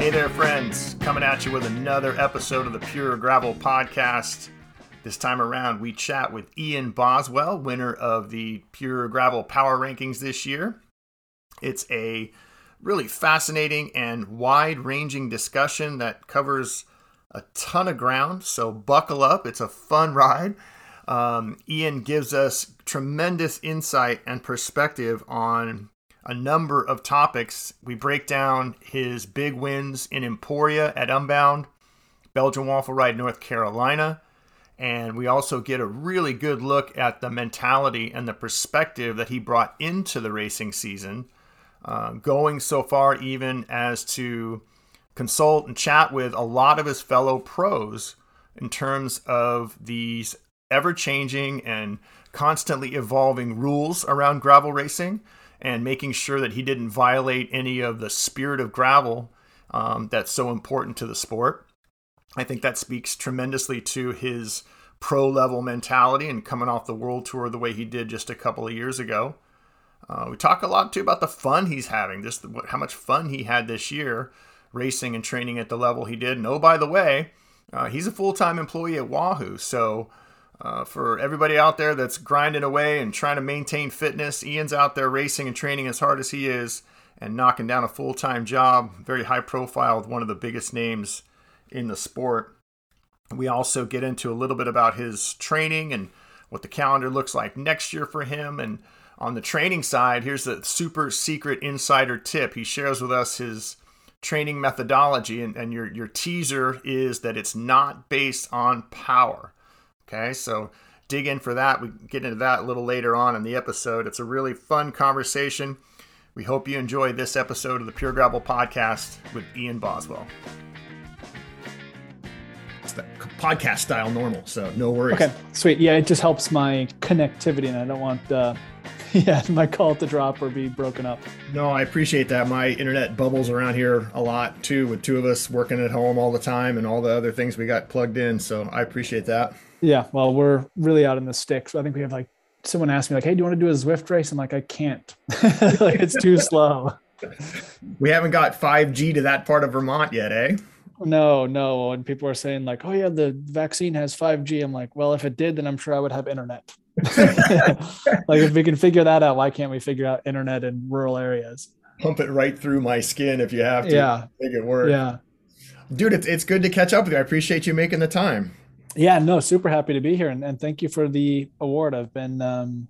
Hey there, friends. Coming at you with another episode of the Pure Gravel Podcast. This time around, we chat with Ian Boswell, winner of the Pure Gravel Power Rankings this year. It's a really fascinating and wide ranging discussion that covers a ton of ground, so buckle up. It's a fun ride. Um, Ian gives us tremendous insight and perspective on a number of topics. We break down his big wins in Emporia at Unbound, Belgian Waffle Ride, North Carolina. And we also get a really good look at the mentality and the perspective that he brought into the racing season, uh, going so far even as to consult and chat with a lot of his fellow pros in terms of these ever changing and constantly evolving rules around gravel racing and making sure that he didn't violate any of the spirit of gravel um, that's so important to the sport. I think that speaks tremendously to his pro level mentality and coming off the world tour the way he did just a couple of years ago. Uh, we talk a lot too about the fun he's having, just how much fun he had this year racing and training at the level he did. And oh, by the way, uh, he's a full time employee at Wahoo. So uh, for everybody out there that's grinding away and trying to maintain fitness, Ian's out there racing and training as hard as he is and knocking down a full time job, very high profile with one of the biggest names in the sport. We also get into a little bit about his training and what the calendar looks like next year for him. And on the training side, here's the super secret insider tip. He shares with us his training methodology, and, and your, your teaser is that it's not based on power. Okay, so dig in for that. We get into that a little later on in the episode. It's a really fun conversation. We hope you enjoy this episode of the Pure Gravel Podcast with Ian Boswell. It's the podcast style normal, so no worries. Okay, sweet. Yeah, it just helps my connectivity, and I don't want uh, yeah my call to drop or be broken up. No, I appreciate that. My internet bubbles around here a lot too, with two of us working at home all the time and all the other things we got plugged in. So I appreciate that. Yeah, well, we're really out in the sticks. I think we have like someone asked me like, "Hey, do you want to do a Zwift race?" I'm like, "I can't. like it's too slow." We haven't got 5G to that part of Vermont yet, eh? No, no. And people are saying like, "Oh yeah, the vaccine has 5G." I'm like, "Well, if it did, then I'm sure I would have internet." like if we can figure that out, why can't we figure out internet in rural areas? Pump it right through my skin if you have to. Yeah, make it work. Yeah, dude, it's it's good to catch up with you. I appreciate you making the time yeah no super happy to be here and, and thank you for the award. I've been um,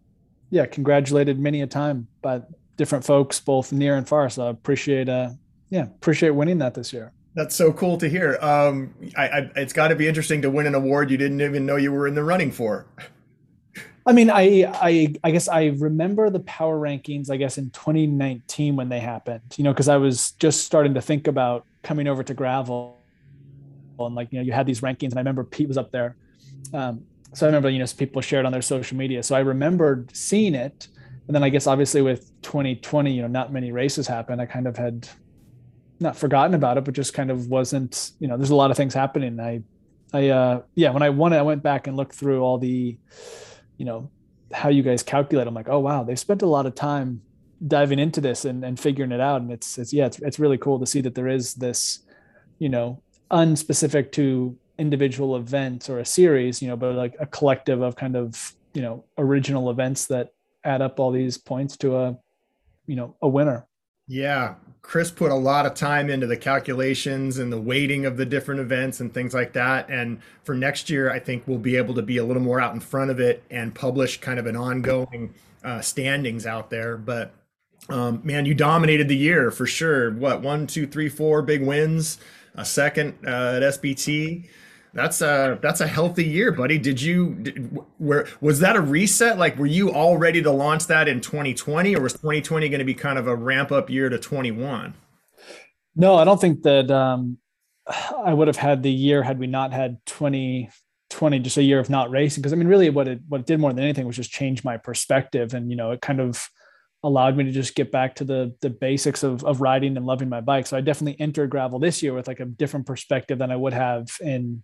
yeah congratulated many a time by different folks both near and far so i appreciate uh yeah appreciate winning that this year. That's so cool to hear. Um I, I it's got to be interesting to win an award you didn't even know you were in the running for. I mean, I, I, I guess I remember the power rankings. I guess in 2019 when they happened, you know, because I was just starting to think about coming over to gravel, and like you know you had these rankings and i remember pete was up there. Um, so i remember you know people shared on their social media. So i remembered seeing it and then i guess obviously with 2020 you know not many races happened. I kind of had not forgotten about it but just kind of wasn't you know there's a lot of things happening. I i uh yeah when i won it i went back and looked through all the you know how you guys calculate. I'm like oh wow they spent a lot of time diving into this and, and figuring it out. And it's it's yeah it's, it's really cool to see that there is this you know unspecific to individual events or a series, you know, but like a collective of kind of, you know, original events that add up all these points to a, you know, a winner. Yeah. Chris put a lot of time into the calculations and the weighting of the different events and things like that. And for next year, I think we'll be able to be a little more out in front of it and publish kind of an ongoing uh, standings out there. But um, man, you dominated the year for sure. What, one, two, three, four big wins? A second uh, at SBT. That's a that's a healthy year, buddy. Did you did, where was that a reset? Like, were you all ready to launch that in 2020, or was 2020 going to be kind of a ramp up year to 21? No, I don't think that um, I would have had the year had we not had 2020, just a year of not racing. Because I mean, really, what it what it did more than anything was just change my perspective, and you know, it kind of allowed me to just get back to the the basics of of riding and loving my bike. So I definitely entered gravel this year with like a different perspective than I would have in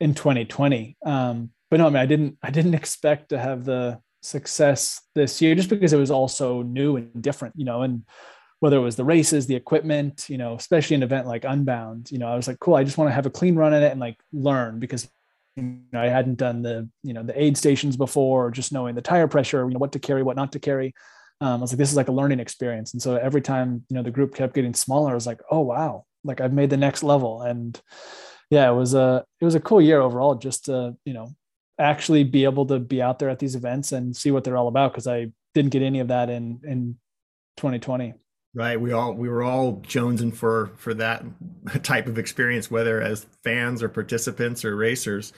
in 2020. Um, but no, I mean I didn't I didn't expect to have the success this year just because it was also new and different, you know, and whether it was the races, the equipment, you know, especially an event like Unbound, you know, I was like, cool, I just want to have a clean run in it and like learn because you know, I hadn't done the, you know, the aid stations before, or just knowing the tire pressure, you know, what to carry, what not to carry. Um, I was like, this is like a learning experience. And so every time, you know, the group kept getting smaller, I was like, oh, wow, like I've made the next level. And yeah, it was a, it was a cool year overall, just to, you know, actually be able to be out there at these events and see what they're all about. Cause I didn't get any of that in, in 2020. Right. We all we were all jonesing for for that type of experience, whether as fans or participants or racers.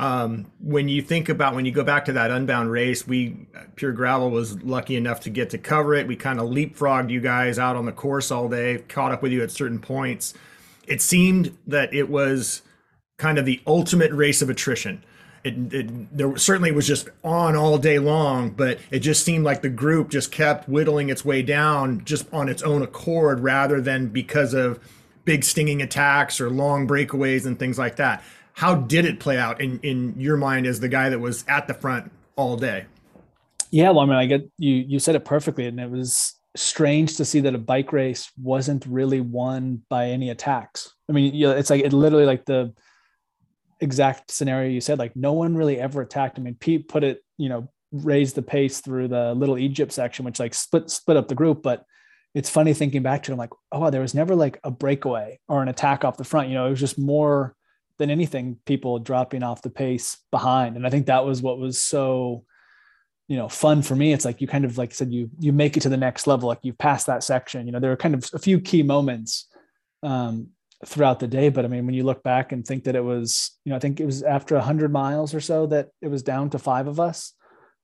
Um, when you think about when you go back to that unbound race, we Pure Gravel was lucky enough to get to cover it. We kind of leapfrogged you guys out on the course all day, caught up with you at certain points. It seemed that it was kind of the ultimate race of attrition it, it there certainly was just on all day long, but it just seemed like the group just kept whittling its way down just on its own accord rather than because of big stinging attacks or long breakaways and things like that. How did it play out in, in your mind as the guy that was at the front all day? Yeah, well, I mean, I get you. You said it perfectly, and it was strange to see that a bike race wasn't really won by any attacks. I mean, you know, it's like it literally like the exact scenario you said. Like no one really ever attacked. I mean, Pete put it, you know, raised the pace through the little Egypt section, which like split split up the group. But it's funny thinking back to it. I'm like, oh, there was never like a breakaway or an attack off the front. You know, it was just more than anything, people dropping off the pace behind. And I think that was what was so, you know, fun for me. It's like you kind of like I said, you you make it to the next level, like you've passed that section. You know, there are kind of a few key moments um, throughout the day. But I mean, when you look back and think that it was, you know, I think it was after 100 miles or so that it was down to five of us,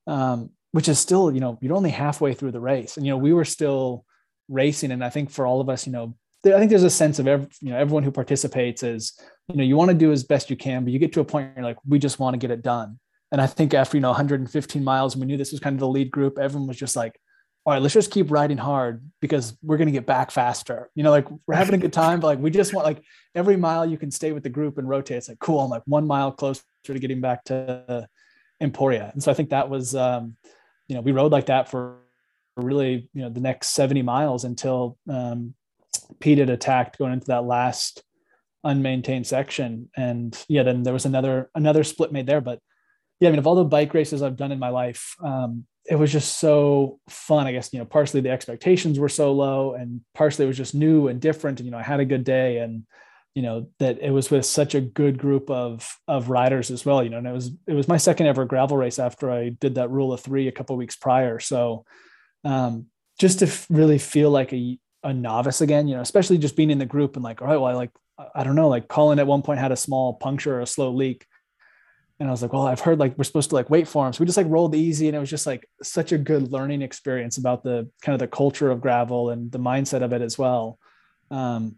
um, which is still, you know, you're only halfway through the race. And, you know, we were still racing. And I think for all of us, you know, I think there's a sense of every, you know, everyone who participates is, you know, you want to do as best you can, but you get to a point where you're like, we just want to get it done. And I think after, you know, 115 miles, we knew this was kind of the lead group. Everyone was just like, all right, let's just keep riding hard because we're going to get back faster. You know, like we're having a good time, but like we just want like every mile you can stay with the group and rotate. It's like cool. I'm like one mile closer to getting back to Emporia, and so I think that was, um, you know, we rode like that for really, you know, the next 70 miles until um, Pete had attacked going into that last unmaintained section, and yeah, then there was another another split made there, but yeah, I mean, of all the bike races I've done in my life, um, it was just so fun. I guess, you know, partially the expectations were so low and partially it was just new and different. And, you know, I had a good day and, you know, that it was with such a good group of, of riders as well, you know, and it was, it was my second ever gravel race after I did that rule of three a couple weeks prior. So um, just to really feel like a, a novice again, you know, especially just being in the group and like, all right, well, I like, I don't know, like Colin at one point had a small puncture or a slow leak and I was like, well, I've heard like we're supposed to like wait for him. So we just like rolled easy. And it was just like such a good learning experience about the kind of the culture of gravel and the mindset of it as well. Um,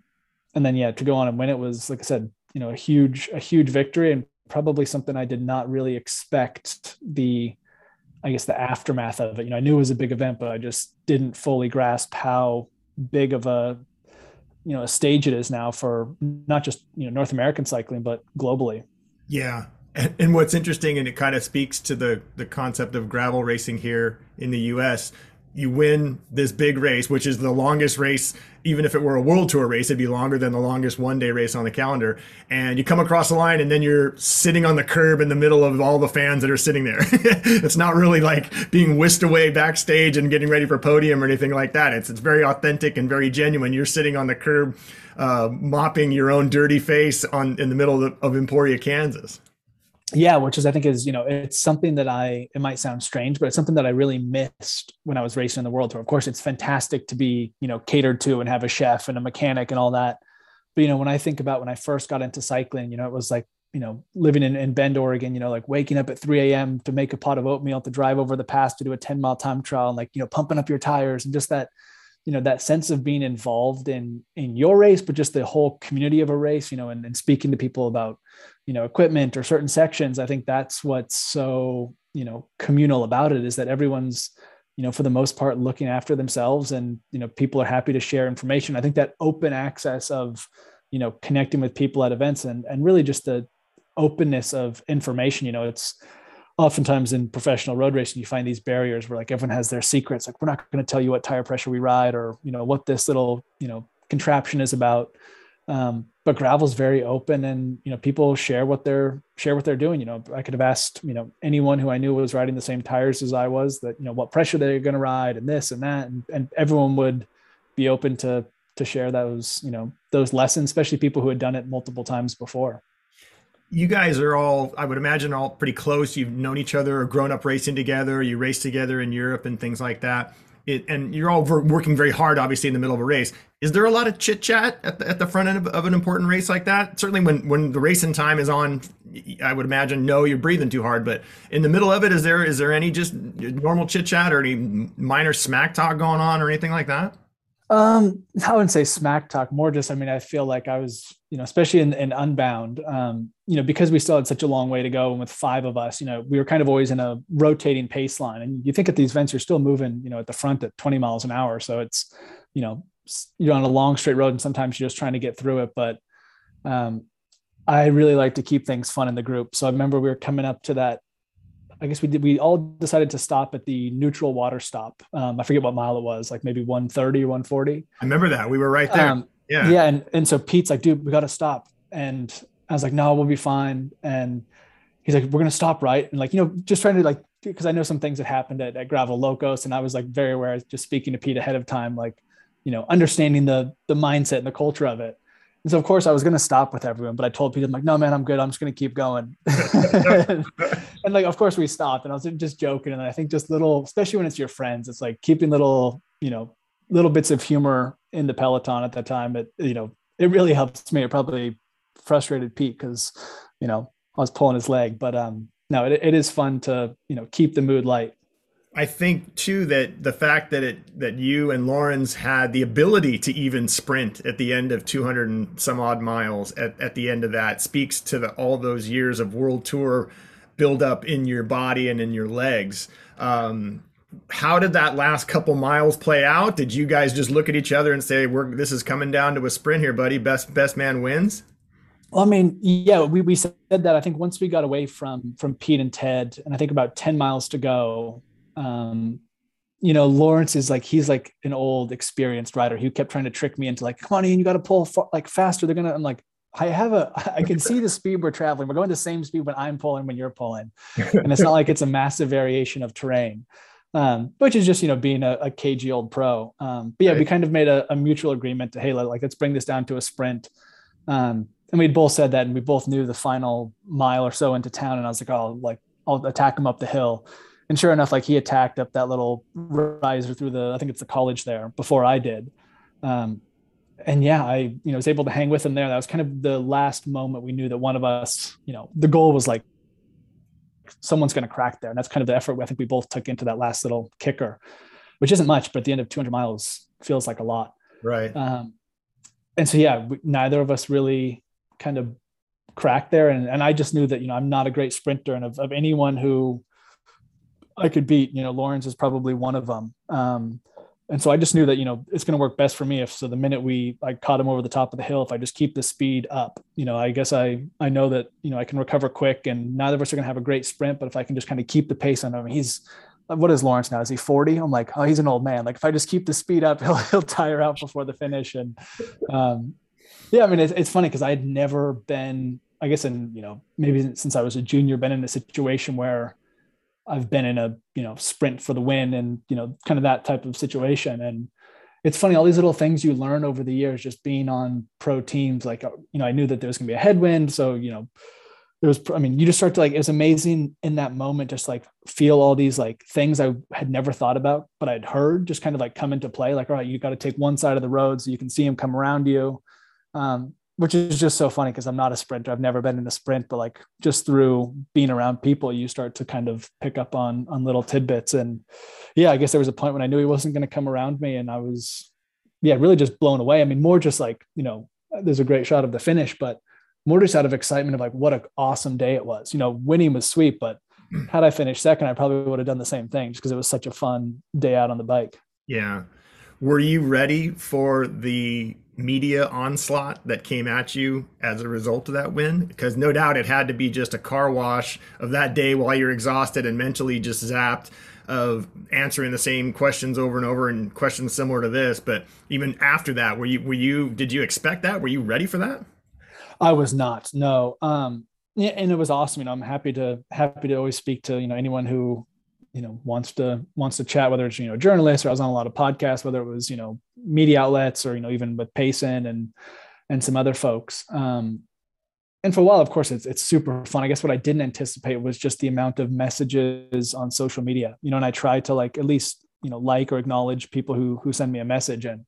and then, yeah, to go on and win it was, like I said, you know, a huge, a huge victory and probably something I did not really expect the, I guess the aftermath of it. You know, I knew it was a big event, but I just didn't fully grasp how big of a, you know, a stage it is now for not just, you know, North American cycling, but globally. Yeah, and, and what's interesting, and it kind of speaks to the the concept of gravel racing here in the U.S. You win this big race, which is the longest race. Even if it were a world tour race, it'd be longer than the longest one day race on the calendar. And you come across the line, and then you're sitting on the curb in the middle of all the fans that are sitting there. it's not really like being whisked away backstage and getting ready for podium or anything like that. It's it's very authentic and very genuine. You're sitting on the curb, uh, mopping your own dirty face on in the middle of, of Emporia, Kansas yeah which is i think is you know it's something that i it might sound strange but it's something that i really missed when i was racing in the world tour. Of course it's fantastic to be you know catered to and have a chef and a mechanic and all that. But you know when i think about when i first got into cycling you know it was like you know living in, in bend oregon you know like waking up at 3 a.m to make a pot of oatmeal to drive over the pass to do a 10 mile time trial and like you know pumping up your tires and just that you know that sense of being involved in in your race but just the whole community of a race you know and, and speaking to people about you know equipment or certain sections i think that's what's so you know communal about it is that everyone's you know for the most part looking after themselves and you know people are happy to share information i think that open access of you know connecting with people at events and and really just the openness of information you know it's oftentimes in professional road racing, you find these barriers where like everyone has their secrets. Like we're not going to tell you what tire pressure we ride or, you know, what this little, you know, contraption is about. Um, but gravel's very open and, you know, people share what they're share what they're doing. You know, I could have asked, you know, anyone who I knew was riding the same tires as I was that, you know, what pressure they're going to ride and this and that. And, and everyone would be open to, to share those, you know, those lessons, especially people who had done it multiple times before you guys are all, I would imagine, all pretty close. You've known each other or grown up racing together. You race together in Europe and things like that. It, and you're all working very hard, obviously, in the middle of a race. Is there a lot of chit chat at the, at the front end of, of, an important race like that? Certainly, when when the racing time is on, I would imagine no, you're breathing too hard. But in the middle of it, is there is there any just normal chit chat or any minor smack talk going on or anything like that? Um, I wouldn't say smack talk, more just, I mean, I feel like I was, you know, especially in, in Unbound, um, you know, because we still had such a long way to go. And with five of us, you know, we were kind of always in a rotating pace line. And you think at these events, you're still moving, you know, at the front at 20 miles an hour. So it's, you know, you're on a long straight road and sometimes you're just trying to get through it. But um, I really like to keep things fun in the group. So I remember we were coming up to that I guess we did. We all decided to stop at the neutral water stop. Um, I forget what mile it was, like maybe 130 or 140. I remember that we were right there. Um, yeah, yeah, and and so Pete's like, dude, we got to stop, and I was like, no, we'll be fine. And he's like, we're gonna stop, right? And like, you know, just trying to like, because I know some things that happened at, at Gravel Locos, and I was like very aware, just speaking to Pete ahead of time, like, you know, understanding the the mindset and the culture of it. And so of course I was going to stop with everyone, but I told Peter, I'm like, no, man, I'm good. I'm just going to keep going. and, like, of course we stopped and I was just joking. And I think just little, especially when it's your friends, it's like keeping little, you know, little bits of humor in the Peloton at that time. It, you know, it really helps me. It probably frustrated Pete because, you know, I was pulling his leg, but, um, no, it, it is fun to, you know, keep the mood light. I think too that the fact that it that you and Laurens had the ability to even sprint at the end of 200 and some odd miles at, at the end of that speaks to the, all those years of world tour build up in your body and in your legs. Um, how did that last couple miles play out? Did you guys just look at each other and say, "We're this is coming down to a sprint here, buddy. Best best man wins." Well, I mean, yeah, we, we said that. I think once we got away from from Pete and Ted, and I think about ten miles to go, um, you know, Laurens is like he's like an old experienced rider who kept trying to trick me into like, come on, Ian, you got to pull like faster. They're gonna. I'm like, I have a, I can see the speed we're traveling. We're going the same speed when I'm pulling when you're pulling, and it's not like it's a massive variation of terrain, um, which is just you know being a, a cagey old pro. Um, but yeah, right. we kind of made a, a, mutual agreement to hey, like let's bring this down to a sprint. Um, and we'd both said that, and we both knew the final mile or so into town, and I was like, oh, like I'll attack him up the hill and sure enough, like he attacked up that little riser through the, I think it's the college there before I did. Um, and yeah, I, you know, was able to hang with him there. That was kind of the last moment we knew that one of us, you know, the goal was like, someone's going to crack there. And that's kind of the effort I think we both took into that last little kicker, which isn't much, but at the end of 200 miles feels like a lot. Right. Um, and so, yeah, we, neither of us really kind of cracked there. And, and I just knew that, you know, I'm not a great sprinter and of, of anyone who I could beat, you know, Laurens is probably one of them. Um, and so I just knew that, you know, it's going to work best for me. If so, the minute we, I caught him over the top of the hill, if I just keep the speed up, you know, I guess I, I know that, you know, I can recover quick and neither of us are going to have a great sprint, but if I can just kind of keep the pace on him, he's, what is Laurens now? Is he 40? I'm like, oh, he's an old man. Like if I just keep the speed up, he'll, he'll tire out before the finish. And, um, yeah, I mean, it's, it's funny because I'd never been, I guess, in, you know, maybe since I was a junior, been in a situation where, I've been in a you know sprint for the win and you know kind of that type of situation. And it's funny all these little things you learn over the years just being on pro teams like uh, you know I knew that there was going to be a headwind. So you know there was I mean you just start to like it was amazing in that moment just like feel all these like things I had never thought about but I'd heard just kind of like come into play like all right you got to take one side of the road so you can see them come around you. Um, which is just so funny because I'm not a sprinter. I've never been in a sprint, but like just through being around people, you start to kind of pick up on on little tidbits. And yeah, I guess there was a point when I knew he wasn't going to come around me, and I was yeah really just blown away. I mean, more just like you know, there's a great shot of the finish, but more just out of excitement of like what an awesome day it was. You know, winning was sweet, but had I finished second, I probably would have done the same thing just because it was such a fun day out on the bike. Yeah. Were you ready for the media onslaught that came at you as a result of that win? Because no doubt it had to be just a car wash of that day while you're exhausted and mentally just zapped of answering the same questions over and over and questions similar to this. But even after that, were you were you did you expect that? Were you ready for that? I was not. No. Um and it was awesome. You know, I'm happy to happy to always speak to, you know, anyone who you know wants to wants to chat whether it's you know journalists or i was on a lot of podcasts whether it was you know media outlets or you know even with payson and and some other folks. Um and for a while of course it's it's super fun. I guess what i didn't anticipate was just the amount of messages on social media you know and i tried to like at least you know like or acknowledge people who who send me a message. And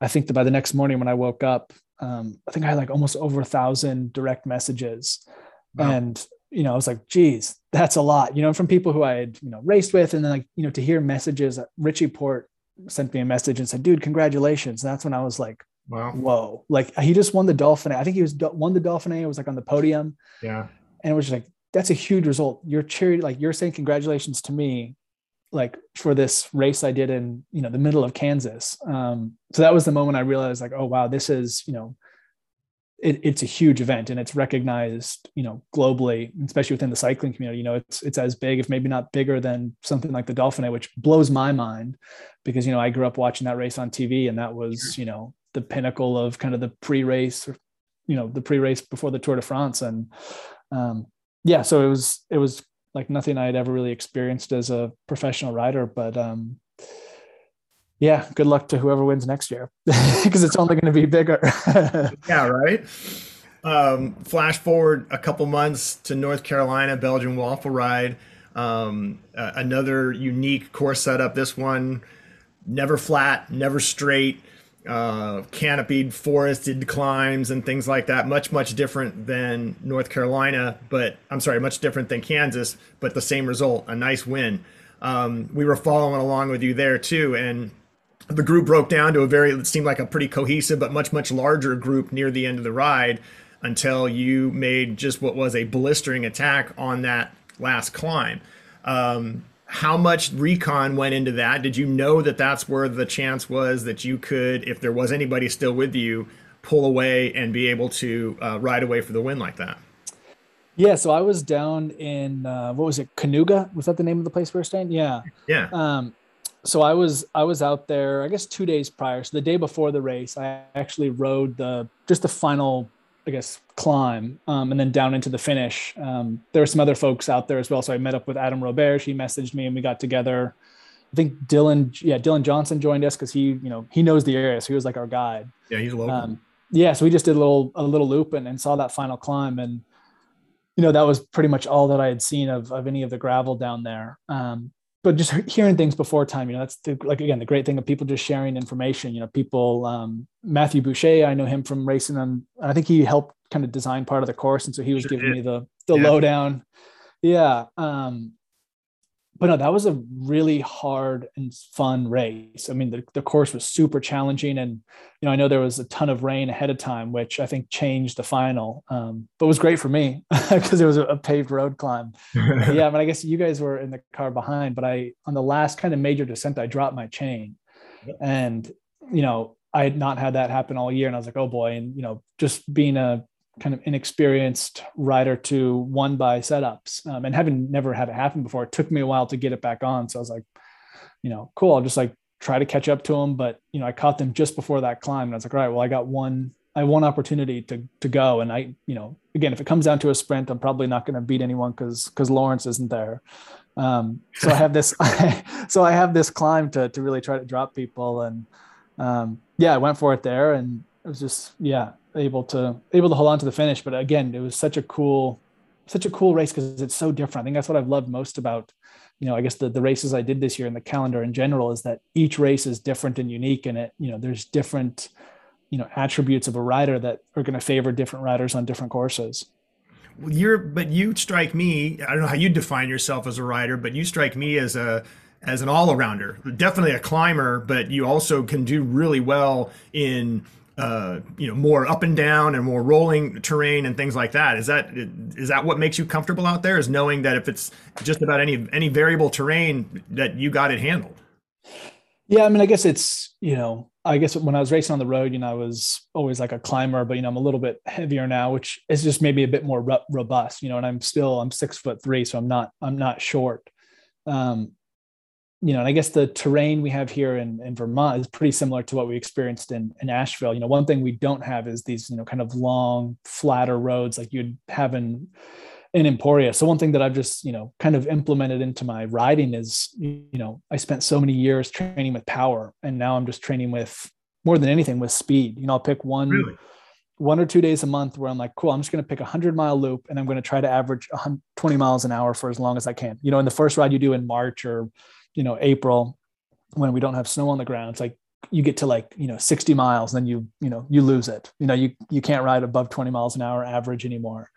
i think that by the next morning when i woke up um, i think i had like almost over a thousand direct messages. Wow. and you know, I was like, geez, that's a lot, you know, from people who I had, you know, raced with. And then like, you know, to hear messages, Richie Porte sent me a message and said, dude, congratulations. And that's when I was like, wow, whoa, like he just won the Dauphiné. I think he was won the Dauphiné. It was like on the podium. Yeah. And it was just like, that's a huge result. You're cheering, like you're saying congratulations to me, like for this race I did in, you know, the middle of Kansas. Um, so that was the moment I realized like, oh, wow, this is, you know, it, it's a huge event and it's recognized, you know, globally, especially within the cycling community. You know, it's it's as big, if maybe not bigger than something like the Dauphiné, which blows my mind because you know I grew up watching that race on TV and that was you know the pinnacle of kind of the pre-race, or, you know, the pre-race before the Tour de France, and um, yeah, so it was it was like nothing I had ever really experienced as a professional rider, but um, yeah, good luck to whoever wins next year because it's only going to be bigger. yeah, right. Um, flash forward a couple months to North Carolina, Belgian Waffle Ride. Um, uh, another unique course setup. This one never flat, never straight, uh, canopied, forested climbs and things like that. Much, much different than North Carolina, but I'm sorry, much different than Kansas, but the same result a nice win. Um, we were following along with you there too. And the group broke down to a very it seemed like a pretty cohesive but much much larger group near the end of the ride until you made just what was a blistering attack on that last climb um, how much recon went into that did you know that that's where the chance was that you could if there was anybody still with you pull away and be able to uh, ride away for the win like that yeah, so I was down in uh, what was it, Kanuga? Was that the name of the place we were staying? Yeah. Yeah. Um, so I was I was out there I guess two days prior. So the day before the race, I actually rode the just the final I guess climb um, and then down into the finish. Um, there were some other folks out there as well. So I met up with Adam Roberge. He messaged me and we got together. I think Dylan, yeah, Dylan Johnson joined us because he, you know, he knows the area, so he was like our guide. Yeah, he's local. Um, yeah, so we just did a little a little loop and, and saw that final climb, and you know that was pretty much all that I had seen of of any of the gravel down there. Um, but just hearing things before time, you know, that's the, like again the great thing of people just sharing information. You know, people um, Matthew Boucher, I know him from racing, and I think he helped kind of design part of the course, and so he was sure giving did. me the the yeah. lowdown. Yeah, um, but no, that was a really hard and fun race. I mean, the, the course was super challenging. And, you know, I know there was a ton of rain ahead of time, which I think changed the final, um, but was great for me because it was a, a, paved road climb. yeah. But I guess you guys were in the car behind, but I, on the last kind of major descent, I dropped my chain and, you know, I had not had that happen all year. And I was like, oh boy. And, you know, just being a kind of inexperienced rider to one by setups um, and having never had it happen before it took me a while to get it back on. So i was like you know cool i'll just like try to catch up to them but you know i caught them just before that climb and i was like all right well i got one i one opportunity to to go. And i you know again if it comes down to a sprint i'm probably not going to beat anyone because because laurens isn't there. Um, so i have this so i have this climb to to really try to drop people. And um, yeah i went for it there and it was just yeah able to able to hold on to the finish. But again, it was such a cool such a cool race because it's so different. I think that's what I've loved most about you know I guess the the races I did this year and the calendar in general is that each race is different and unique, and it you know there's different you know attributes of a rider that are going to favor different riders on different courses. Well, you're but you strike me. I don't know how you define yourself as a rider, but you strike me as a as an all arounder. Definitely a climber, but you also can do really well in uh, you know more up and down and more rolling terrain and things like that. Is that is that what makes you comfortable out there? Is knowing that if it's just about any any variable terrain that you got it handled. Yeah, I mean, I guess it's you know, I guess when I was racing on the road, you know, I was always like a climber, but you know, I'm a little bit heavier now, which is just maybe a bit more robust, you know. And I'm still I'm six foot three, so I'm not I'm not short. Um, you know, and I guess the terrain we have here in, in Vermont is pretty similar to what we experienced in, in Asheville. You know, one thing we don't have is these, you know, kind of long, flatter roads like you'd have in in Emporia. So one thing that I've just, you know, kind of implemented into my riding is, you know, I spent so many years training with power and now I'm just training with more than anything with speed. You know, I'll pick one really? one or two days a month where I'm like, cool, I'm just going to pick a hundred mile loop and I'm going to try to average 20 miles an hour for as long as I can. You know, in the first ride you do in March or, you know, April when we don't have snow on the ground, it's like you get to like, you know, 60 miles, and then you, you know, you lose it. You know, you, you can't ride above 20 miles an hour average anymore.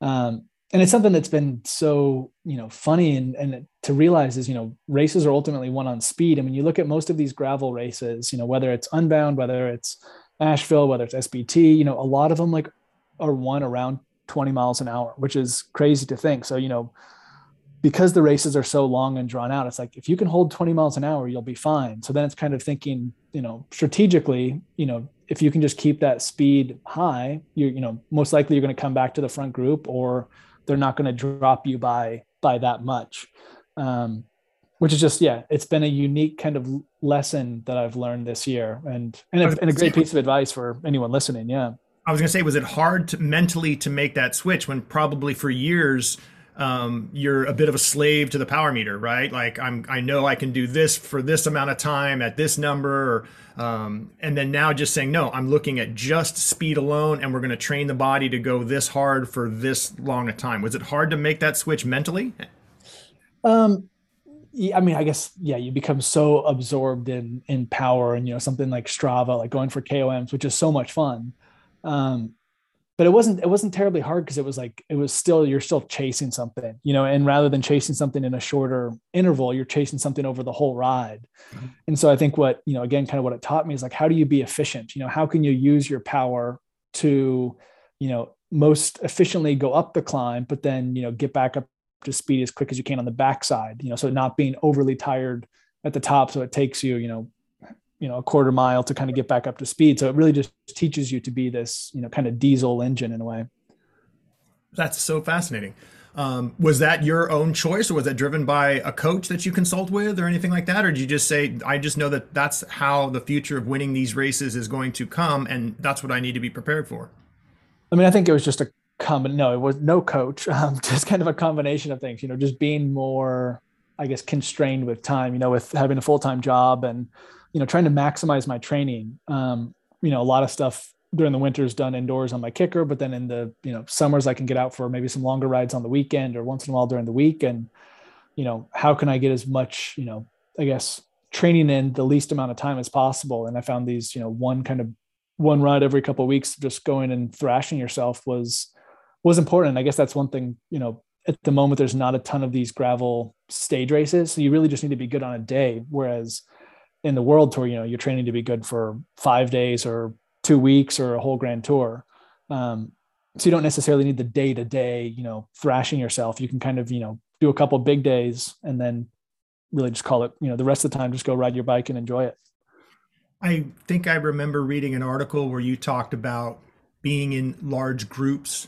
Um, and it's something that's been so you know funny and and to realize is you know races are ultimately won on speed. I mean, you look at most of these gravel races, you know, whether it's Unbound, whether it's Asheville, whether it's SBT, you know, a lot of them like are won around 20 miles an hour, which is crazy to think. So you know, because the races are so long and drawn out, it's like if you can hold 20 miles an hour, you'll be fine. So then it's kind of thinking, you know, strategically, you know, if you can just keep that speed high, you you know, most likely you're going to come back to the front group or they're not going to drop you by by that much um, which is just yeah it's been a unique kind of lesson that i've learned this year and and a, and a great piece of advice for anyone listening yeah i was going to say was it hard to, mentally to make that switch when probably for years um, you're a bit of a slave to the power meter, right? Like I'm, I know I can do this for this amount of time at this number, or, um, and then now just saying no, I'm looking at just speed alone, and we're going to train the body to go this hard for this long a time. Was it hard to make that switch mentally? Um, I mean, I guess yeah, you become so absorbed in in power, and you know something like Strava, like going for KOMs, which is so much fun. Um, but it wasn't it wasn't terribly hard because it was like it was still you're still chasing something you know and rather than chasing something in a shorter interval you're chasing something over the whole ride mm-hmm. and so i think what you know again kind of what it taught me is like how do you be efficient you know how can you use your power to you know most efficiently go up the climb but then you know get back up to speed as quick as you can on the backside you know so not being overly tired at the top so it takes you you know you know a quarter mile to kind of get back up to speed. So it really just teaches you to be this you know kind of diesel engine in a way. That's so fascinating. Um, was that your own choice or was that driven by a coach that you consult with or anything like that? Or did you just say i just know that that's how the future of winning these races is going to come and that's what i need to be prepared for i mean i think it was just a common no it was no coach um, just kind of a combination of things you know just being more i guess constrained with time you know with having a full-time job and you know, trying to maximize my training. Um, you know, a lot of stuff during the winters done indoors on my KICKR, but then in the you know summers I can get out for maybe some longer rides on the weekend or once in a while during the week. And you know, how can I get as much you know, I guess training in the least amount of time as possible? And I found these you know one kind of one ride every couple of weeks, just going and thrashing yourself was was important. I guess that's one thing you know at the moment there's not a ton of these gravel stage races so you really just need to be good on a day whereas in the world tour, you know, you're training to be good for five days or two weeks or a whole grand tour. Um, so you don't necessarily need the day to day, you know, thrashing yourself. You can kind of, you know, do a couple big days and then really just call it, you know, the rest of the time, just go ride your bike and enjoy it. I think I remember reading an article where you talked about being in large groups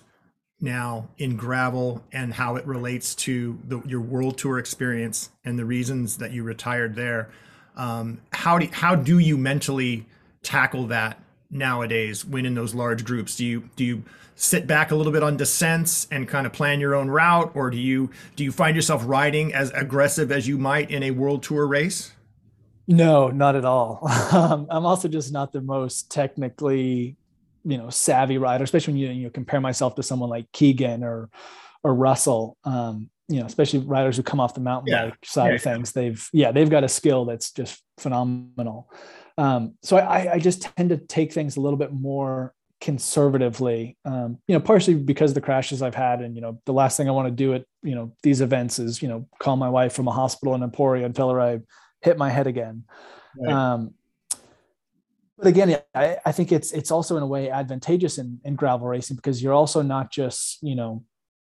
now in gravel and how it relates to the, your world tour experience and the reasons that you retired there. Um, how do how do you mentally tackle that nowadays when in those large groups? Do you do you sit back a little bit on descents and kind of plan your own route, or do you do you find yourself riding as aggressive as you might in a world tour race? No, not at all. Um, I'm also just not the most technically, you know, savvy rider, especially when you you know, compare myself to someone like Keegan or or Russell. Um, you know, especially riders who come off the mountain yeah. bike side yeah. of things, they've yeah, they've got a skill that's just phenomenal. Um, so I, I just tend to take things a little bit more conservatively um, you know partially because the crashes i've had and you know the last thing i want to do at you know these events is you know call my wife from a hospital in emporia and tell her i hit my head again right. um, but again I, I think it's it's also in a way advantageous in, in gravel racing because you're also not just you know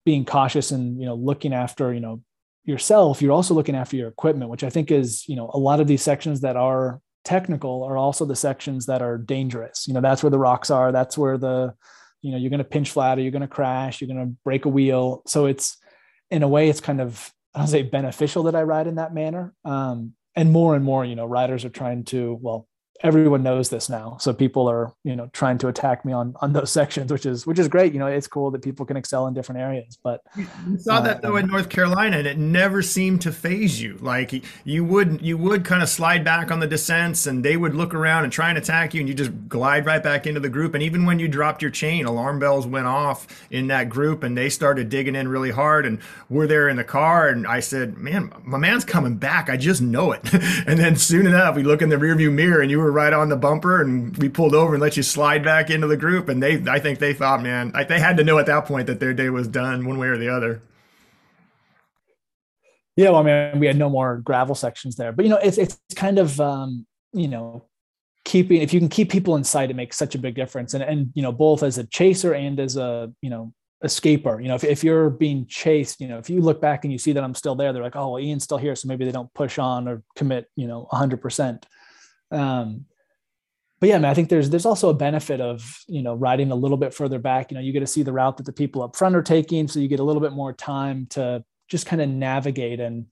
being cautious and you know looking after you know yourself, you're also looking after your equipment, which I think is, you know, a lot of these sections that are technical are also the sections that are dangerous. You know, that's where the rocks are. That's where the, you know, you're going to pinch flat or you're going to crash, you're going to break a wheel. So it's, in a way, it's kind of, I'll say beneficial that I ride in that manner. Um, and more and more, you know, riders are trying to, well, everyone knows this now. So people are you know trying to attack me on on those sections which is which is great. You know it's cool that people can excel in different areas but you saw that though uh, in north carolina and it never seemed to phase you. Like you would you would kind of slide back on the descents and they would look around and try and attack you and you just glide right back into the group. And even when you dropped your chain alarm bells went off in that group and they started digging in really hard and we're there in the car and i said man my man's coming back. I just know it. And then soon enough we look in the rearview mirror and you were right on the bumper and we pulled over and let you slide back into the group. And they, I think they thought, man, like they had to know at that point that their day was done one way or the other. Yeah, well, I mean, we had no more gravel sections there, but you know, it's it's kind of um, you know, keeping if you can keep people in sight, it makes such a big difference. And and you know, both as a chaser and as a you know escaper. You know, if, if you're being chased, you know, if you look back and you see that I'm still there, they're like, oh, well, Ian's still here, so maybe they don't push on or commit, you know, 100. percent um, but yeah, man, I think there's there's also a benefit of you know riding a little bit further back. You know, you get to see the route that the people up front are taking, so you get a little bit more time to just kind of navigate. And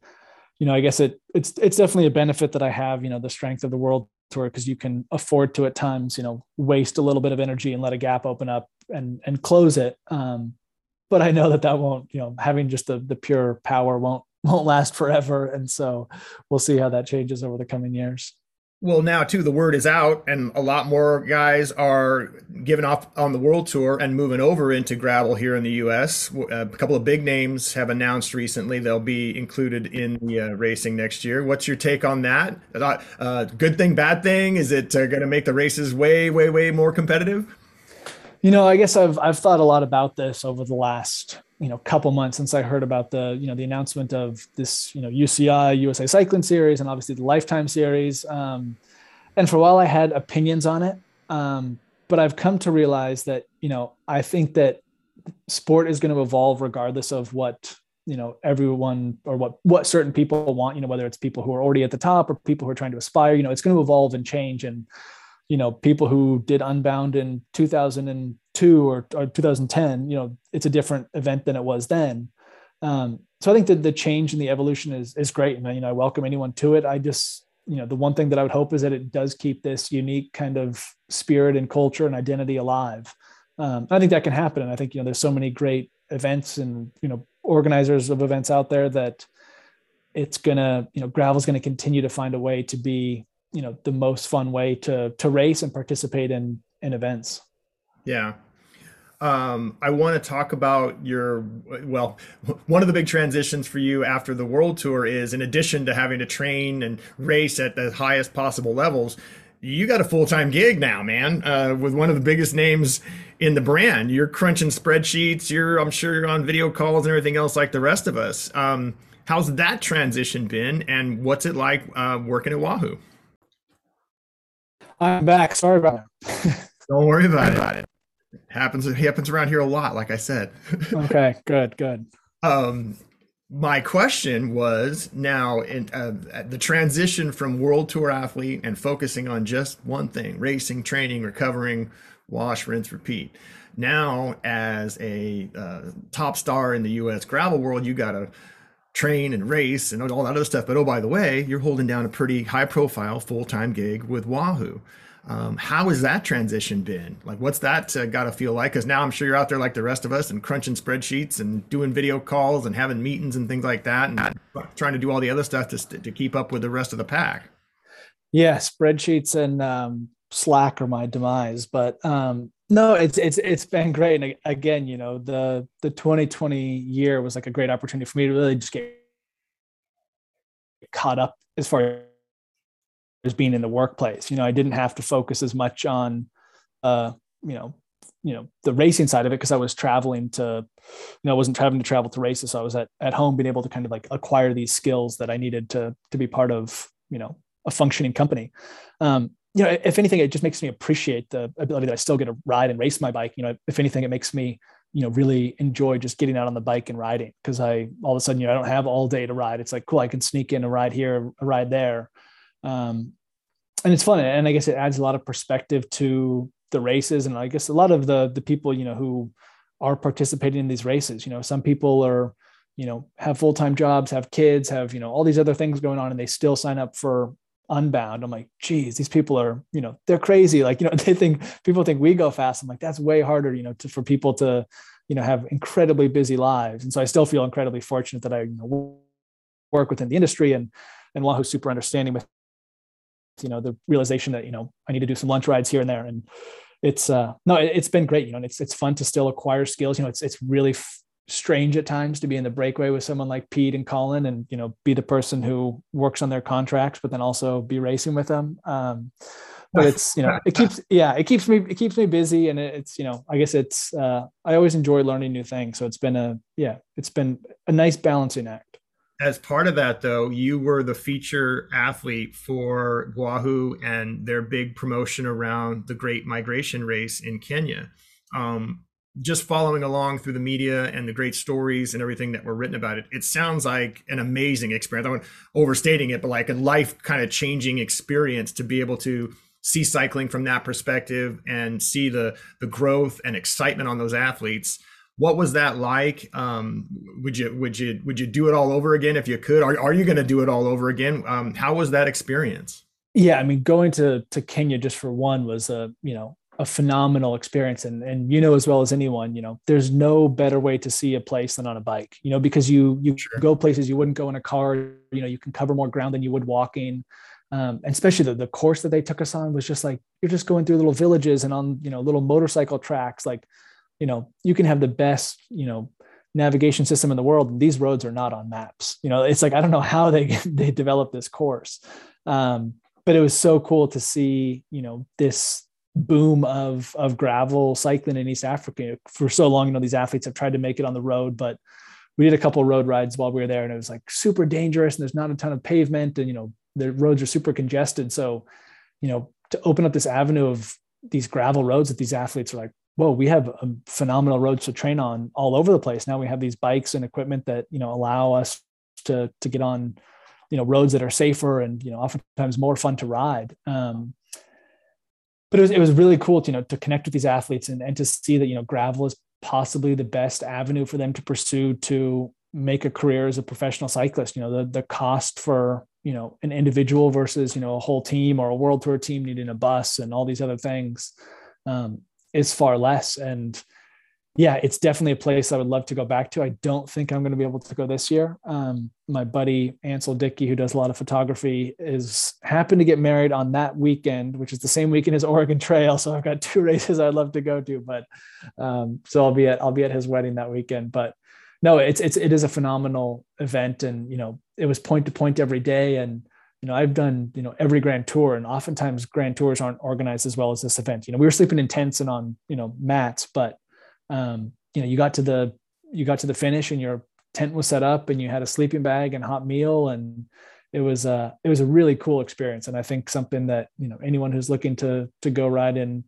you know, I guess it it's it's definitely a benefit that I have. You know, the strength of the world tour because you can afford to at times you know waste a little bit of energy and let a gap open up and and close it. Um, but I know that that won't you know having just the the pure power won't won't last forever, and so we'll see how that changes over the coming years. Well, now too, the word is out, and a lot more guys are giving off on the world tour and moving over into gravel here in the U.S. A couple of big names have announced recently they'll be included in the uh, racing next year. What's your take on that? Uh, good thing, bad thing? Is it uh, going to make the races way, way, way more competitive? You know, I guess I've I've thought a lot about this over the last you know couple months since I heard about the you know the announcement of this you know UCI USA Cycling Series and obviously the Lifetime Series. Um, and for a while, I had opinions on it, um, but I've come to realize that you know I think that sport is going to evolve regardless of what you know everyone or what what certain people want. You know whether it's people who are already at the top or people who are trying to aspire. You know it's going to evolve and change and you know people who did unbound in 2002 or, or 2010 you know it's a different event than it was then. Um, so i think that the change and the evolution is is great and you know i welcome anyone to it. I just you know the one thing that i would hope is that it does keep this unique kind of spirit and culture and identity alive. Um, i think that can happen and i think you know there's so many great events and you know organizers of events out there that it's gonna you know gravel's gonna continue to find a way to be you know the most fun way to to race and participate in in events yeah um, I want to talk about your well, one of the big transitions for you after the world tour is in addition to having to train and race at the highest possible levels, you got a full time gig now, man, uh, with one of the biggest names in the brand. You're crunching spreadsheets. You're, I'm sure, you're on video calls and everything else like the rest of us. Um, how's that transition been, and what's it like uh, working at Wahoo? I'm back. Sorry about that. Don't worry about, about it. it. Happens it happens around here a lot, like I said. okay, good, good. Um, my question was now in uh, the transition from world tour athlete and focusing on just one thing: racing, training, recovering, wash, rinse, repeat. Now, as a uh, top star in the U.S. gravel world, you got to train and race and all that other stuff. But oh, by the way, you're holding down a pretty high profile full time gig with Wahoo. Um, how has that transition been? Like, what's that uh, got to feel like? Because now I'm sure you're out there like the rest of us and crunching spreadsheets and doing video calls and having meetings and things like that, and trying to do all the other stuff to to keep up with the rest of the pack. Yeah, spreadsheets and um, Slack are my demise, but um, no, it's it's it's been great. And again, you know, the the 2020 year was like a great opportunity for me to really just get caught up as far as being in the workplace. You know, I didn't have to focus as much on uh, you know, you know, the racing side of it because I was traveling to, you know, I wasn't traveling to travel to races. So I was at, at home being able to kind of like acquire these skills that I needed to to be part of, you know, a functioning company. Um, you know, if anything, it just makes me appreciate the ability that I still get to ride and race my bike. You know, if anything, it makes me you know really enjoy just getting out on the bike and riding because I all of a sudden you know I don't have all day to ride. It's like cool I can sneak in a ride here, a ride there, um, and it's fun. And I guess it adds a lot of perspective to the races. And I guess a lot of the the people you know who are participating in these races. You know, some people are you know have full time jobs, have kids, have you know all these other things going on, and they still sign up for unbound. I'm like geez these people are you know they're crazy. Like you know they think people think we go fast. I'm like that's way harder you know to, for people to you know have incredibly busy lives. And so i still feel incredibly fortunate that i you know work within the industry and and wahoo's super understanding with you know the realization that you know i need to do some lunch rides here and there. And it's uh no it, has been great you know and it's it's fun to still acquire skills. You know it's it's really f- strange at times to be in the breakaway with someone like Pete and Colin and you know be the person who works on their contracts but then also be racing with them. Um, but it's you know it keeps yeah it keeps me it keeps me busy and it's you know I guess it's uh, I always enjoy learning new things. So it's been a yeah it's been a nice balancing act. As part of that though you were the feature athlete for Wahoo and their big promotion around the great migration race in Kenya. Um, just following along through the media and the great stories and everything that were written about it, it sounds like an amazing experience. I'm overstating it, but like a life kind of changing experience to be able to see cycling from that perspective and see the the growth and excitement on those athletes. What was that like? Um, would you would you would you do it all over again if you could? Are, are you going to do it all over again? Um, how was that experience? Yeah, I mean, going to to Kenya just for one was a you know a phenomenal experience. And and you know as well as anyone you know there's no better way to see a place than on a bike you know because you you sure. go places you wouldn't go in a car you know you can cover more ground than you would walking. Um, and especially the, the course that they took us on was just like you're just going through little villages and on you know little motorcycle tracks like you know you can have the best you know navigation system in the world. And these roads are not on maps you know it's like i don't know how they they developed this course. Um, but it was so cool to see you know this boom of of gravel cycling in East Africa for so long. You know, these athletes have tried to make it on the road, but we did a couple road rides while we were there, and it was like super dangerous, and there's not a ton of pavement, and you know the roads are super congested. So, you know, to open up this avenue of these gravel roads that these athletes are like, whoa, we have a phenomenal roads to train on all over the place. Now we have these bikes and equipment that you know allow us to to get on you know roads that are safer and you know oftentimes more fun to ride. Um, but it was, it was really cool to, you know, to connect with these athletes and, and to see that, you know, gravel is possibly the best avenue for them to pursue to make a career as a professional cyclist. You know, the, the cost for, you know, an individual versus, you know, a whole team or a world tour team needing a bus and all these other things um, is far less. And, yeah, it's definitely a place I would love to go back to. I don't think I'm going to be able to go this year. Um, my buddy Ansel Dickey, who does a lot of photography, is happened to get married on that weekend, which is the same weekend as Oregon Trail. So I've got two races I'd love to go to, but um, so I'll be at I'll be at his wedding that weekend. But no, it's it's it is a phenomenal event, and you know it was point to point every day, and you know I've done you know every Grand Tour, and oftentimes Grand Tours aren't organized as well as this event. You know we were sleeping in tents and on you know mats, but um, you know you got to the you got to the finish and your tent was set up and you had a sleeping bag and hot meal and it was a it was a really cool experience. And i think something that you know anyone who's looking to to go ride in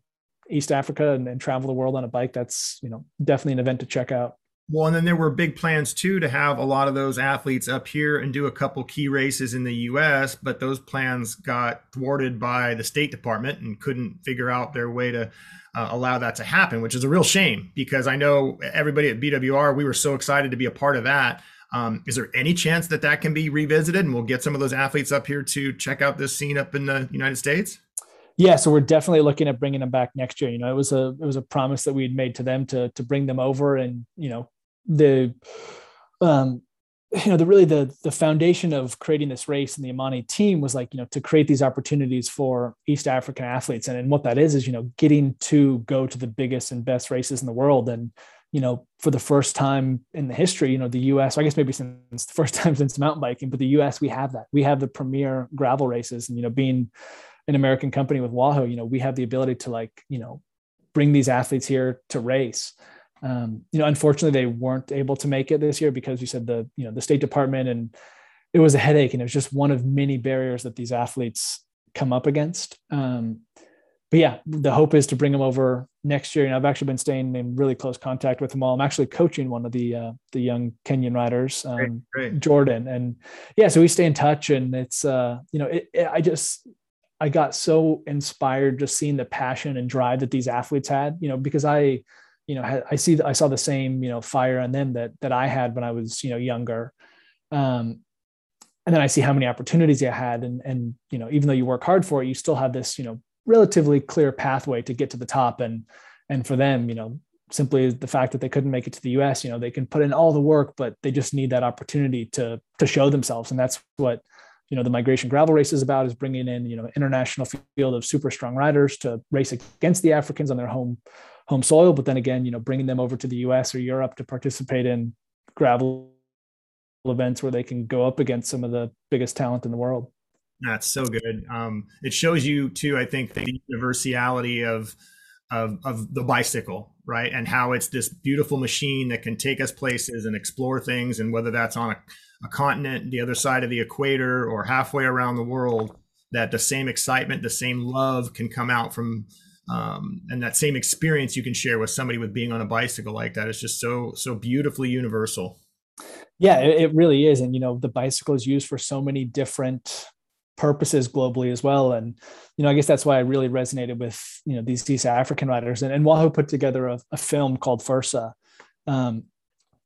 east africa and, and travel the world on a bike that's you know definitely an event to check out well, and then there were big plans too to have a lot of those athletes up here and do a couple key races in the US, but those plans got thwarted by the State Department and couldn't figure out their way to uh, allow that to happen, which is a real shame because I know everybody at BWR, we were so excited to be a part of that. Um, is there any chance that that can be revisited and we'll get some of those athletes up here to check out this scene up in the United States? Yeah, so we're definitely looking at bringing them back next year. You know, it was a it was a promise that we had made to them to to bring them over, and you know, the um, you know the really the the foundation of creating this race and the Amani team was like you know to create these opportunities for East African athletes. And, and what that is is you know getting to go to the biggest and best races in the world. And you know for the first time in the history you know the US I guess maybe since the first time since mountain biking but the US we have that. We have the premier gravel races and you know being an American company with Wahoo you know we have the ability to like you know bring these athletes here to race um, you know, unfortunately, they weren't able to make it this year because you said the you know the State Department and it was a headache, and it was just one of many barriers that these athletes come up against. Um, but yeah, the hope is to bring them over next year. And I've actually been staying in really close contact with them all. I'm actually coaching one of the uh, the young Kenyan riders, um, great, great. Jordan, and yeah, so we stay in touch. And it's uh, you know, it, it, I just I got so inspired just seeing the passion and drive that these athletes had. You know, because I you know I see I saw the same you know fire in them that that I had when I was you know younger. Um, and then I see how many opportunities you had, and and you know even though you work hard for it, you still have this you know relatively clear pathway to get to the top and and for them you know simply the fact that they couldn't make it to the US you know they can put in all the work but they just need that opportunity to to show themselves and that's what you know the migration gravel race is about is bringing in you know international field of super strong riders to race against the Africans on their home home soil but then again you know bringing them over to the US or Europe to participate in gravel events where they can go up against some of the biggest talent in the world that's so good. Um, it shows you too. I think the universality of, of of the bicycle, right, and how it's this beautiful machine that can take us places and explore things, and whether that's on a, a continent, the other side of the equator, or halfway around the world, that the same excitement, the same love can come out from, um, and that same experience you can share with somebody with being on a bicycle like that is just so so beautifully universal. Yeah, it, really is, and you know the bicycle is used for so many different purposes globally as well. And, you know, I guess that's why I really resonated with, you know, these East African writers. And, and Wahoo put together a, a film called Fursa. Um,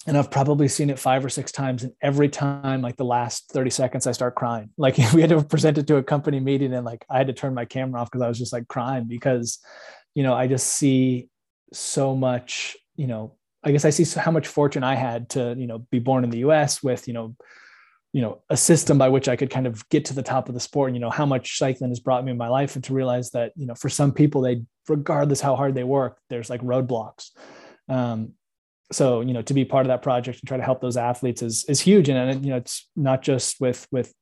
and I've probably seen it five or six times. And every time, like the last 30 seconds, I start crying. Like we had to present it to a company meeting and like I had to turn my camera off because I was just like crying because, you know, I just see so much, you know, I guess I see how much fortune I had to, you know, be born in the US with, you know, you know a system by which i could kind of get to the top of the sport and you know how much cycling has brought me in my life and to realize that you know for some people they regardless how hard they work there's like roadblocks um, so you know to be part of that project and try to help those athletes is is huge. And, you know it's not just with with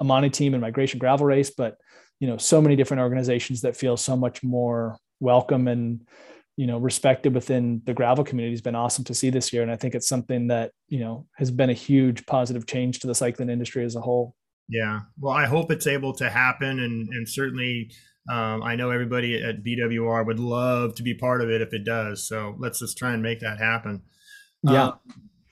amani team and migration gravel race but you know so many different organizations that feel so much more welcome and you know respected within the gravel community has been awesome to see this year. And i think it's something that you know has been a huge positive change to the cycling industry as a whole. Yeah. Well i hope it's able to happen and and certainly um, i know everybody at bwr would love to be part of it if it does so let's just try and make that happen yeah uh,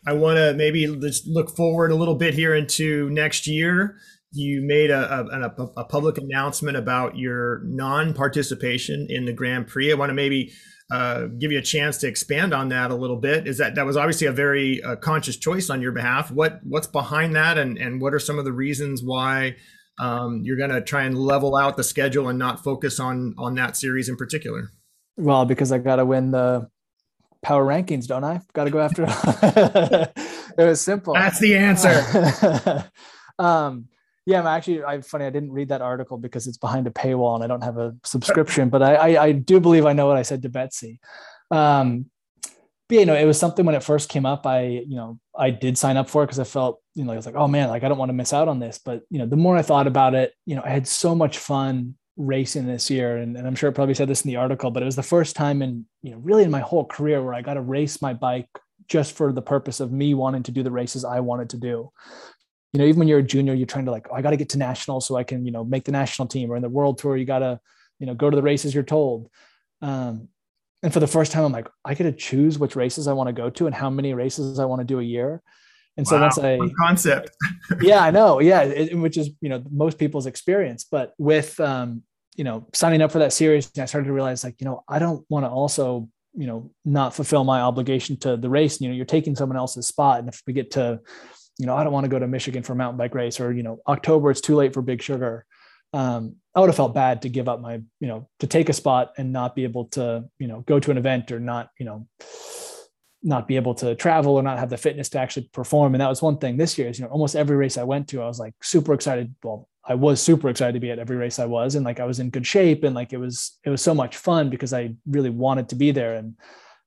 i want to maybe just look forward a little bit here into next year you made a, a, a public announcement about your non-participation in the grand prix i want to maybe uh, give you a chance to expand on that a little bit. Is that that was obviously a very uh, conscious choice on your behalf? What what's behind that, and and what are some of the reasons why um, you're going to try and level out the schedule and not focus on on that series in particular? Well, because I got to win the power rankings, don't I? Got to go after. it was simple. That's the answer. um, yeah, I'm actually. I'm funny. I didn't read that article because it's behind a paywall and I don't have a subscription. But I, I, I do believe I know what I said to Betsy. Um, but you know, it was something when it first came up. I, you know, I did sign up for it because I felt, you know, I was like, oh man, like I don't want to miss out on this. But you know, the more I thought about it, you know, I had so much fun racing this year, and, and I'm sure it probably said this in the article, but it was the first time in, you know, really in my whole career where I got to race my bike just for the purpose of me wanting to do the races I wanted to do you know, even when you're a junior, you're trying to like, oh, I got to get to nationals so I can, you know, make the national team or in the world tour, you got to, you know, go to the races you're told. Um, and for the first time, I'm like, I get to choose which races I want to go to and how many races I want to do a year. And so wow, once I concept, yeah, I know, yeah, it, which is you know most people's experience. But with um, you know signing up for that series, I started to realize like you know I don't want to also you know not fulfill my obligation to the race. You know, you're taking someone else's spot, and if we get to you know, I don't want to go to Michigan for a mountain bike race or, you know, October, it's too late for big sugar. Um, I would have felt bad to give up my, you know, to take a spot and not be able to, you know, go to an event or not, you know, not be able to travel or not have the fitness to actually perform. And that was one thing this year is, you know, almost every race I went to, I was like super excited. Well, I was super excited to be at every race I was, and like I was in good shape, and like it was it was so much fun because I really wanted to be there. And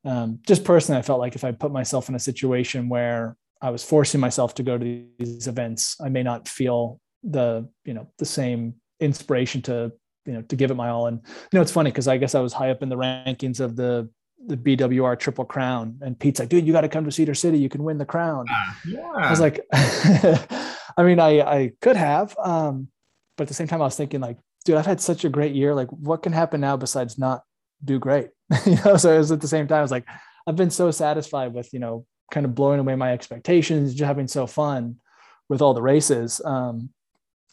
um, just personally, I felt like if I put myself in a situation where I was forcing myself to go to these events, I may not feel the you know the same inspiration to you know to give it my all. And you know it's funny because I guess I was high up in the rankings of the the BWR Triple Crown, and Pete's like, "Dude, you got to come to Cedar City. You can win the crown." Yeah. I was like, I mean, I I could have, um, but at the same time, I was thinking like, dude, I've had such a great year. Like, what can happen now besides not do great? you know, so it was at the same time, I was like, I've been so satisfied with, you know, kind of blowing away my expectations, just having so fun with all the races. Um,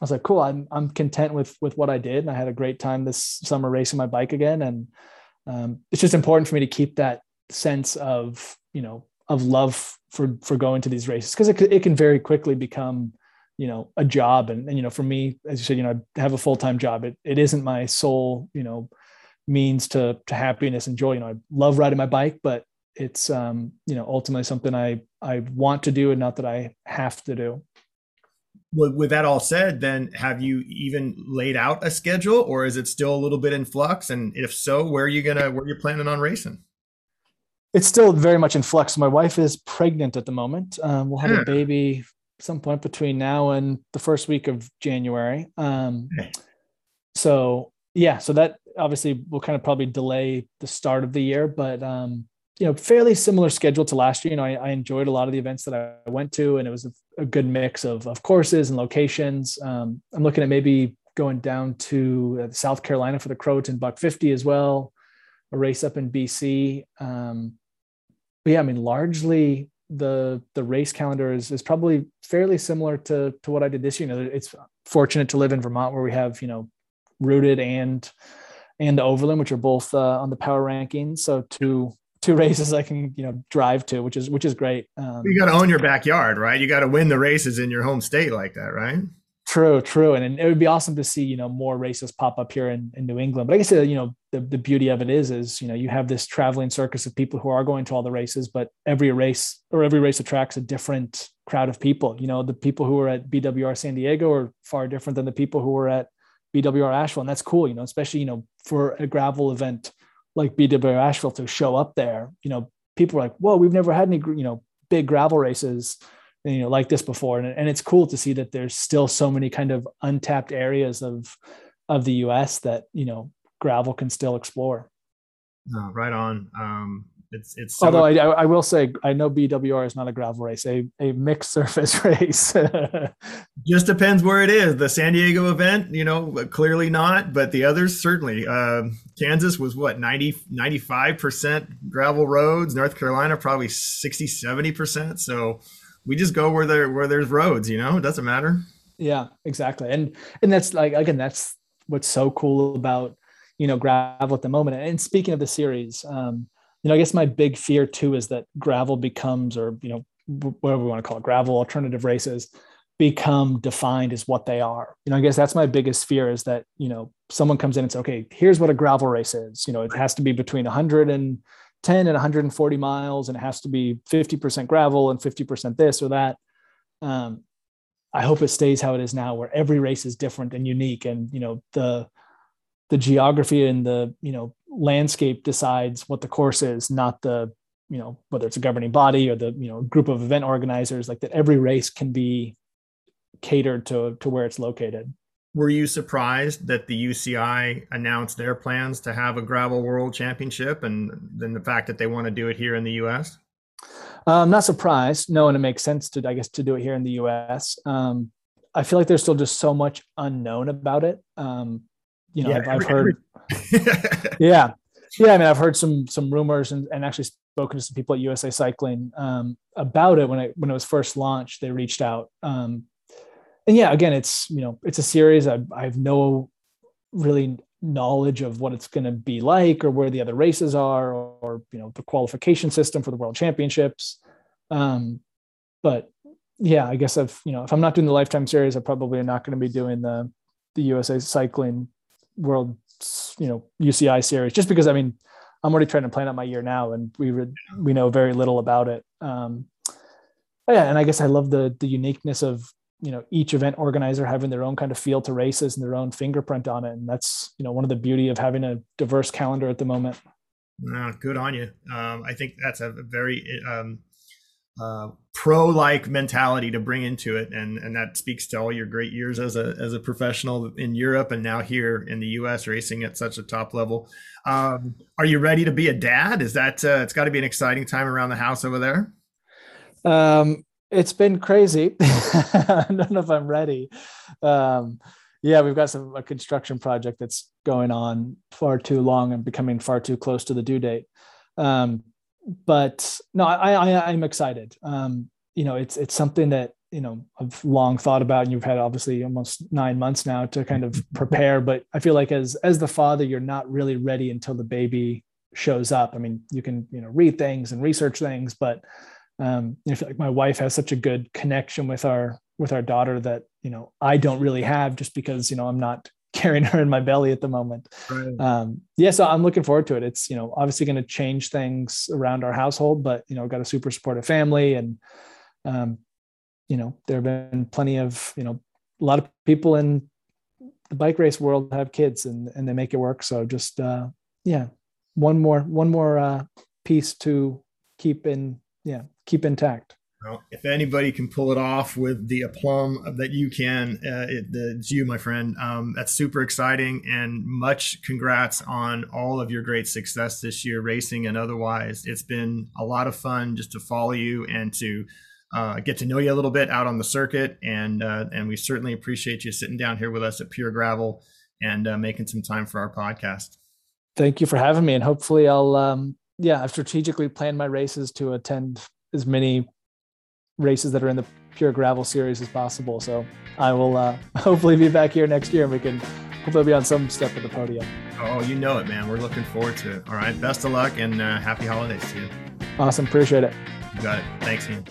I was like, cool, I'm, I'm content with, with what I did. And I had a great time this summer racing my bike again. And um, it's just important for me to keep that sense of, you know, of love for, for going to these races. Cause it, it can very quickly become, you know, a job. And, and, you know, for me, as you said, you know, I have a full-time job. It, it isn't my sole, you know, means to, to happiness and joy. You know, I love riding my bike, but it's um, you know ultimately something I I want to do and not that I have to do. With that all said, then have you even laid out a schedule, or is it still a little bit in flux? And if so, where are you gonna where are you planning on racing? It's still very much in flux. My wife is pregnant at the moment. Um, we'll have yeah. a baby some point between now and the first week of January. Um, okay. So yeah, so that obviously will kind of probably delay the start of the year, but um, you know, fairly similar schedule to last year. You know, I, I enjoyed a lot of the events that I went to, and it was a, a good mix of, of courses and locations. Um, I'm looking at maybe going down to uh, South Carolina for the Croatan Buck 50 as well, a race up in BC. Um, but yeah, I mean, largely the the race calendar is is probably fairly similar to to what I did this year. You know, it's fortunate to live in Vermont where we have you know rooted and and Overland, which are both uh, on the power rankings. So two two races I can you know drive to, which is which is great. Um, you got to own your backyard, right? You got to win the races in your home state like that, right? True, true, and, and it would be awesome to see you know more races pop up here in, in New England. But I said, you know the, the beauty of it is is you know you have this traveling circus of people who are going to all the races, but every race or every race attracts a different crowd of people. You know the people who are at BWR San Diego are far different than the people who are at BWR Asheville, and that's cool. You know, especially you know for a gravel event like BW Asheville to show up there, you know, people are like, whoa, we've never had any, you know, big gravel races, you know, like this before. And, and it's cool to see that there's still so many kind of untapped areas of, of the US that, you know, gravel can still explore. Right on. Um, it's it's so although I, I will say I know BWR is not a gravel race, a a mixed surface race. Just depends where it is. The San Diego event, you know, clearly not, but the others certainly. Uh, Kansas was what 90 95 percent gravel roads. North Carolina probably 60 70 percent. So we just go where there where there's roads. You know, it doesn't matter. Yeah, exactly. And and that's like again, that's what's so cool about you know gravel at the moment. And speaking of the series. Um, you know, I guess my big fear too is that gravel becomes, or you know, whatever we want to call it, gravel alternative races become defined as what they are. You know, I guess that's my biggest fear is that you know someone comes in and says, okay, here's what a gravel race is. You know, it has to be between 110 and 140 miles, and it has to be 50% gravel and 50% this or that. Um, I hope it stays how it is now, where every race is different and unique, and you know the the geography and the you know landscape decides what the course is, not the, you know, whether it's a governing body or the, you know, group of event organizers, like that every race can be catered to, to where it's located. Were you surprised that the UCI announced their plans to have a gravel world championship and then the fact that they want to do it here in the US? I'm not surprised. No, and it makes sense to, I guess, to do it here in the US. Um, I feel like there's still just so much unknown about it. Um, you know, yeah, I've, I've heard yeah. Yeah. I mean, I've heard some, some rumors and, and actually spoken to some people at USA Cycling um, about it when it, when it was first launched. They reached out. Um, and yeah, again, it's, you know, it's a series. I, I have no really knowledge of what it's going to be like or where the other races are or, or, you know, the qualification system for the world championships. Um, but yeah, I guess if, you know, if I'm not doing the lifetime series, I probably am not going to be doing the, the USA Cycling World you know UCI series just because I mean I'm already trying to plan out my year now and we re- we know very little about it. Um, yeah, and I guess I love the the uniqueness of you know each event organizer having their own kind of feel to races and their own fingerprint on it, and that's you know one of the beauty of having a diverse calendar at the moment. Uh, good on you. Um, I think that's a very um, uh, pro like mentality to bring into it. And and that speaks to all your great years as a as a professional in Europe and now here in the US racing at such a top level. Um, are you ready to be a dad? Is that uh, it's got to be an exciting time around the house over there. Um, it's been crazy. I don't know if I'm ready. Um, yeah, we've got some a construction project that's going on far too long and becoming far too close to the due date. Um, but no, I, I I'm excited. Um, you know, it's it's something that you know I've long thought about, and you've had obviously almost nine months now to kind of prepare. But I feel like as as the father, you're not really ready until the baby shows up. I mean, you can you know read things and research things, but um, I feel like my wife has such a good connection with our with our daughter that you know I don't really have just because you know I'm not carrying her in my belly at the moment. Right. Um, yeah, so I'm looking forward to it. It's you know obviously going to change things around our household, but you know got a super supportive family, and um, you know there have been plenty of you know a lot of people in the bike race world have kids and and they make it work. So just uh, yeah, one more one more uh, piece to keep in yeah keep intact. If anybody can pull it off with the aplomb that you can, uh, it, it's you, my friend. Um, that's super exciting, and much congrats on all of your great success this year, racing and otherwise. It's been a lot of fun just to follow you and to uh, get to know you a little bit out on the circuit, and uh, and we certainly appreciate you sitting down here with us at Pure Gravel and uh, making some time for our podcast. Thank you for having me, and hopefully I'll um, yeah I've strategically planned my races to attend as many races that are in the pure gravel series as possible. So I will uh, hopefully be back here next year and we can hopefully be on some step of the podium. Oh, you know it, man. We're looking forward to it. All right. Best of luck and uh, happy holidays to you. Awesome. Appreciate it. You got it. Thanks, Ian.